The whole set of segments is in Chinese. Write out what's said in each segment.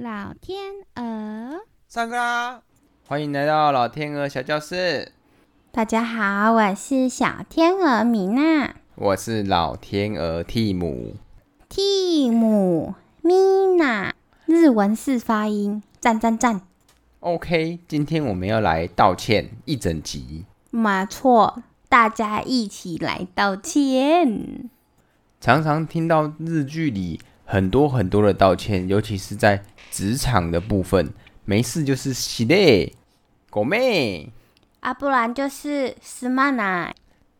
老天鹅，上课啦！欢迎来到老天鹅小教室。大家好，我是小天鹅米娜，我是老天鹅蒂姆。蒂姆米娜，日文式发音，赞赞赞。OK，今天我们要来道歉一整集。没错，大家一起来道歉。常常听到日剧里很多很多的道歉，尤其是在职场的部分，没事就是死咧、狗妹啊，不然就是すまない。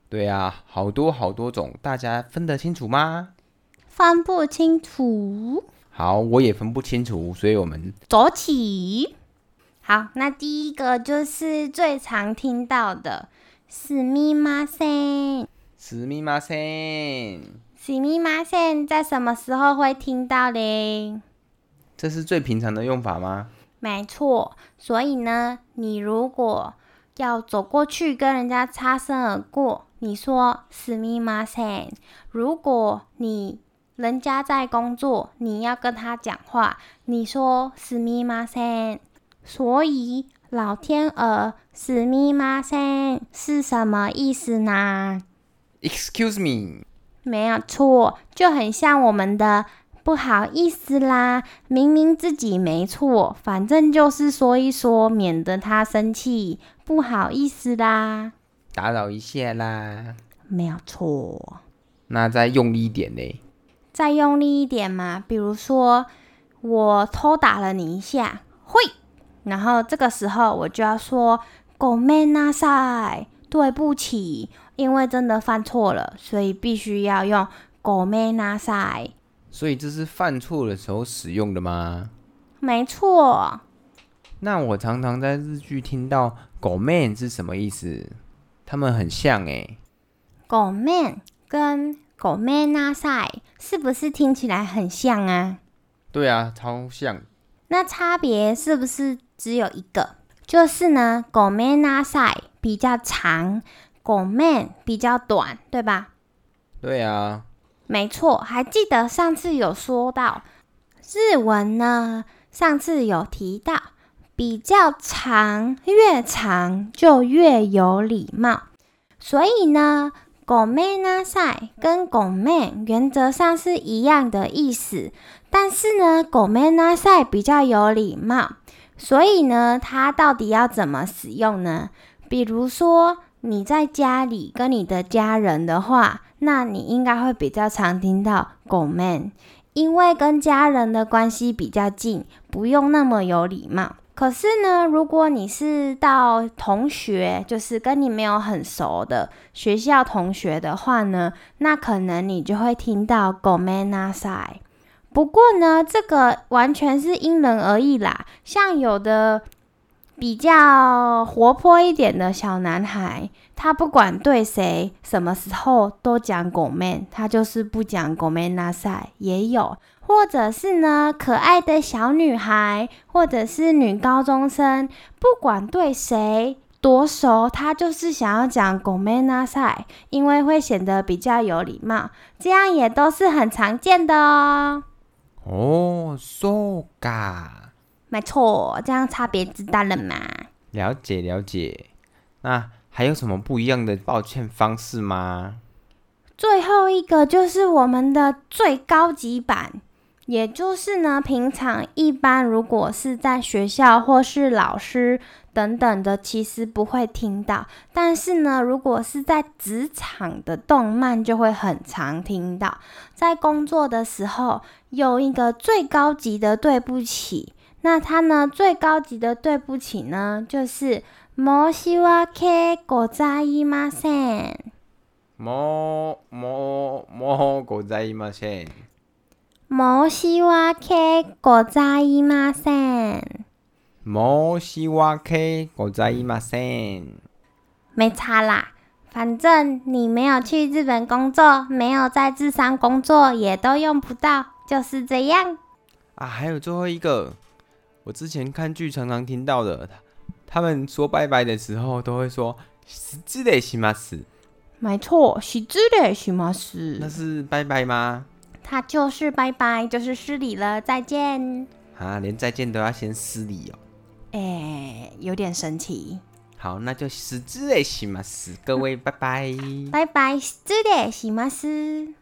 对啊，好多好多种，大家分得清楚吗？分不清楚。好，我也分不清楚，所以我们走起。好，那第一个就是最常听到的，すみません。すみま せん。すみません，在什么时候会听到嘞？这是最平常的用法吗？没错，所以呢，你如果要走过去跟人家擦身而过，你说すみません。如果你人家在工作，你要跟他讲话，你说すみません。所以老天鹅，すみません是什么意思呢？Excuse me。 没有错，就很像我们的不好意思啦。明明自己没错，反正就是说一说，免得他生气。不好意思啦，打扰一下啦。没有错。那再用力一点嘞？再用力一点嘛。比如说，我偷打了你一下，嘿，然后这个时候我就要说ごめんなさい， 对不起。因为真的犯错了，所以必须要用ごめんなさい。所以这是犯错的时候使用的吗？没错。那我常常在日剧听到ごめん是什么意思？他们很像诶。ごめん跟ごめんなさい是不是听起来很像啊？对啊，超像。那差别是不是只有一个？就是呢，ごめんなさい 比较长。ごめん比较短，对吧？对啊，没错。还记得上次有说到日文呢？上次有提到比较长，越长就越有礼貌。所以呢，ごめんなさい跟ごめん原则上是一样的意思，但是呢，ごめんなさい比较有礼貌。所以呢，它到底要怎么使用呢？ 比如说。你在家里跟你的家人的话，那你应该会比较常听到ごめん，因为跟家人的关系比较近，不用那么有礼貌。可是呢，如果你是到同学，就是跟你没有很熟的学校同学的话呢，那可能你就会听到ごめんなさい。不过呢，这个完全是因人而异啦，像有的。 比较活泼一点的小男孩，他不管对谁、什么时候都讲ごめん，他就是不讲ごめんなさい。也有，或者是呢，可爱的小女孩，或者是女高中生，不管对谁多熟，他就是想要讲ごめんなさい，因为会显得比较有礼貌。这样也都是很常见的哦。哦，そうか。 没错，这样差别知道了吗？了解了解。那还有什么不一样的抱歉方式吗？最后一个就是我们的最高级版，也就是呢，平常一般如果是在学校或是老师等等的，其实不会听到。但是呢，如果是在职场的动漫，就会很常听到。在工作的时候，有一个最高级的对不起。那他呢，最高级的对不起呢，就是申し訳ございません。も、も、もございません。申し訳ございません。申し訳ございません。没差啦，反正你没有去日本工作，没有在日商工作，也都用不到，就是这样。啊，还有最后一个。 我之前看剧常常听到的，他们说拜拜的时候都会说“失礼します”。没错，失礼します。那是拜拜吗？他就是拜拜，就是失礼了，再见。 啊，连再见都要先施礼哦。哎、欸，有点神奇。好，那就失礼します。各位，拜拜。拜拜，失礼します。